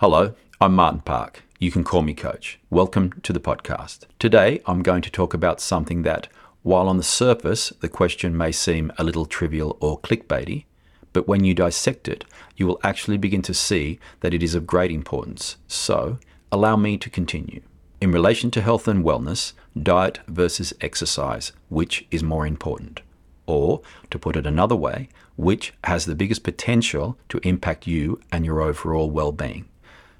Hello, I'm Martin Park. You can call me Coach. Welcome to the podcast. Today, I'm going to talk about something that, while on the surface the question may seem a little trivial or clickbaity, but when you dissect it, you will actually begin to see that it is of great importance. So, allow me to continue. In relation to health and wellness, diet versus exercise, which is more important? Or, to put it another way, which has the biggest potential to impact you and your overall well being?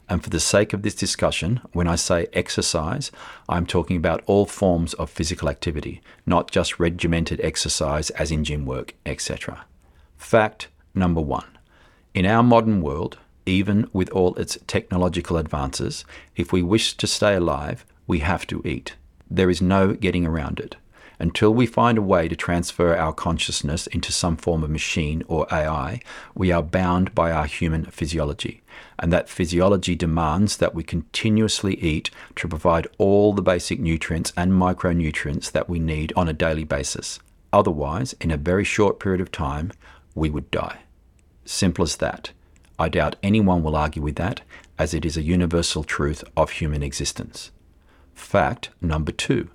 And for the sake of this discussion, when I say exercise, I'm talking about all forms of physical activity, not just regimented exercise as in gym work, etc. Fact number one In our modern world, even with all its technological advances, if we wish to stay alive, we have to eat. There is no getting around it. Until we find a way to transfer our consciousness into some form of machine or AI, we are bound by our human physiology. And that physiology demands that we continuously eat to provide all the basic nutrients and micronutrients that we need on a daily basis. Otherwise, in a very short period of time, we would die. Simple as that. I doubt anyone will argue with that, as it is a universal truth of human existence. Fact number two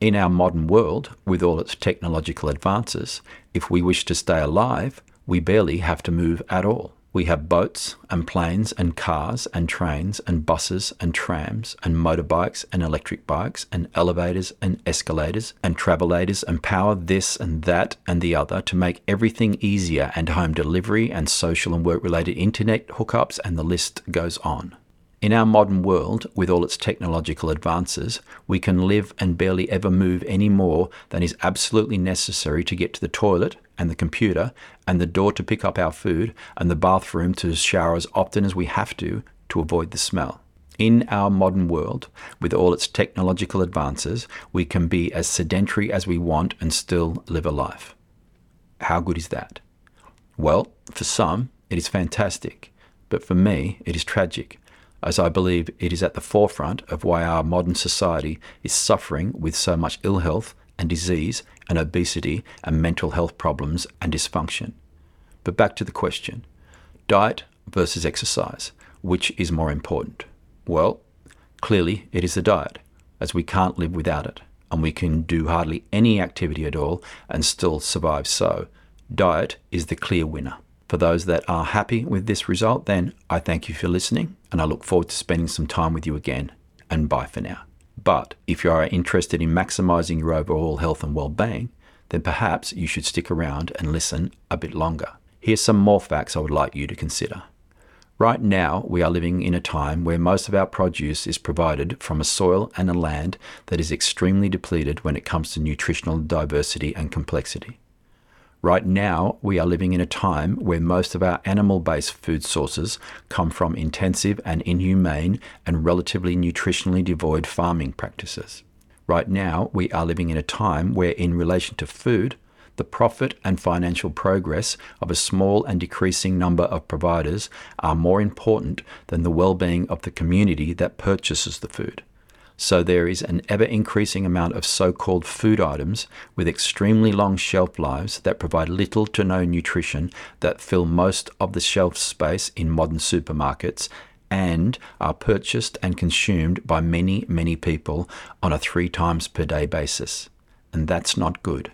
in our modern world, with all its technological advances, if we wish to stay alive, we barely have to move at all. We have boats and planes and cars and trains and buses and trams and motorbikes and electric bikes and elevators and escalators and travelators and power this and that and the other to make everything easier and home delivery and social and work related internet hookups and the list goes on. In our modern world, with all its technological advances, we can live and barely ever move any more than is absolutely necessary to get to the toilet and the computer and the door to pick up our food and the bathroom to shower as often as we have to to avoid the smell. In our modern world, with all its technological advances, we can be as sedentary as we want and still live a life. How good is that? Well, for some, it is fantastic, but for me, it is tragic as I believe it is at the forefront of why our modern society is suffering with so much ill health and disease and obesity and mental health problems and dysfunction. But back to the question diet versus exercise, which is more important? Well, clearly it is the diet, as we can't live without it, and we can do hardly any activity at all and still survive so. Diet is the clear winner. For those that are happy with this result, then I thank you for listening and I look forward to spending some time with you again. And bye for now. But if you are interested in maximizing your overall health and well being, then perhaps you should stick around and listen a bit longer. Here's some more facts I would like you to consider. Right now, we are living in a time where most of our produce is provided from a soil and a land that is extremely depleted when it comes to nutritional diversity and complexity. Right now, we are living in a time where most of our animal based food sources come from intensive and inhumane and relatively nutritionally devoid farming practices. Right now, we are living in a time where, in relation to food, the profit and financial progress of a small and decreasing number of providers are more important than the well being of the community that purchases the food. So there is an ever increasing amount of so called food items with extremely long shelf lives that provide little to no nutrition that fill most of the shelf space in modern supermarkets and are purchased and consumed by many, many people on a three times per day basis. And that's not good.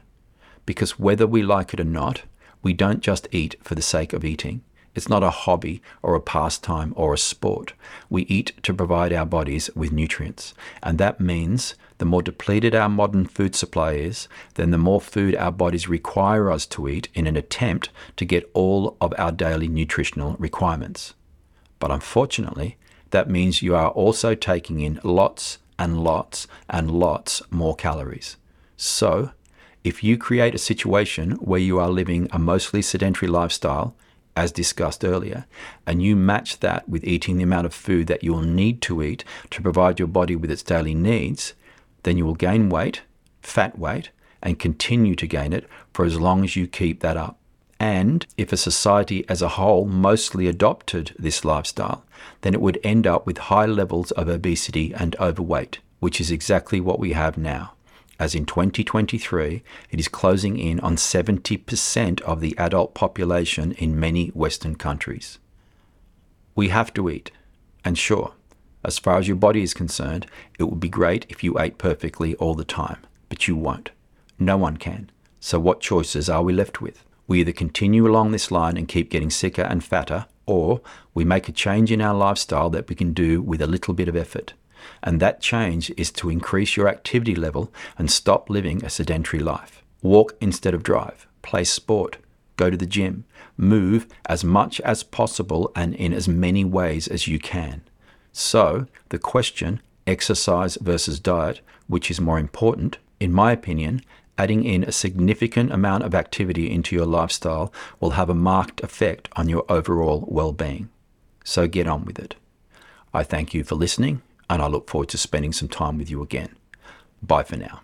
Because whether we like it or not, we don't just eat for the sake of eating. It's not a hobby or a pastime or a sport. We eat to provide our bodies with nutrients. And that means the more depleted our modern food supply is, then the more food our bodies require us to eat in an attempt to get all of our daily nutritional requirements. But unfortunately, that means you are also taking in lots and lots and lots more calories. So, if you create a situation where you are living a mostly sedentary lifestyle, as discussed earlier, and you match that with eating the amount of food that you'll need to eat to provide your body with its daily needs, then you will gain weight, fat weight, and continue to gain it for as long as you keep that up. And if a society as a whole mostly adopted this lifestyle, then it would end up with high levels of obesity and overweight, which is exactly what we have now as in 2023, it is closing in on 70% of the adult population in many Western countries. We have to eat. And sure, as far as your body is concerned, it would be great if you ate perfectly all the time, but you won't. No one can. So, what choices are we left with? We either continue along this line and keep getting sicker and fatter, or we make a change in our lifestyle that we can do with a little bit of effort. And that change is to increase your activity level and stop living a sedentary life. Walk instead of drive, play sport, go to the gym, move as much as possible and in as many ways as you can. So, the question exercise versus diet, which is more important, in my opinion, adding in a significant amount of activity into your lifestyle will have a marked effect on your overall well being. So get on with it. I thank you for listening, and I look forward to spending some time with you again. Bye for now.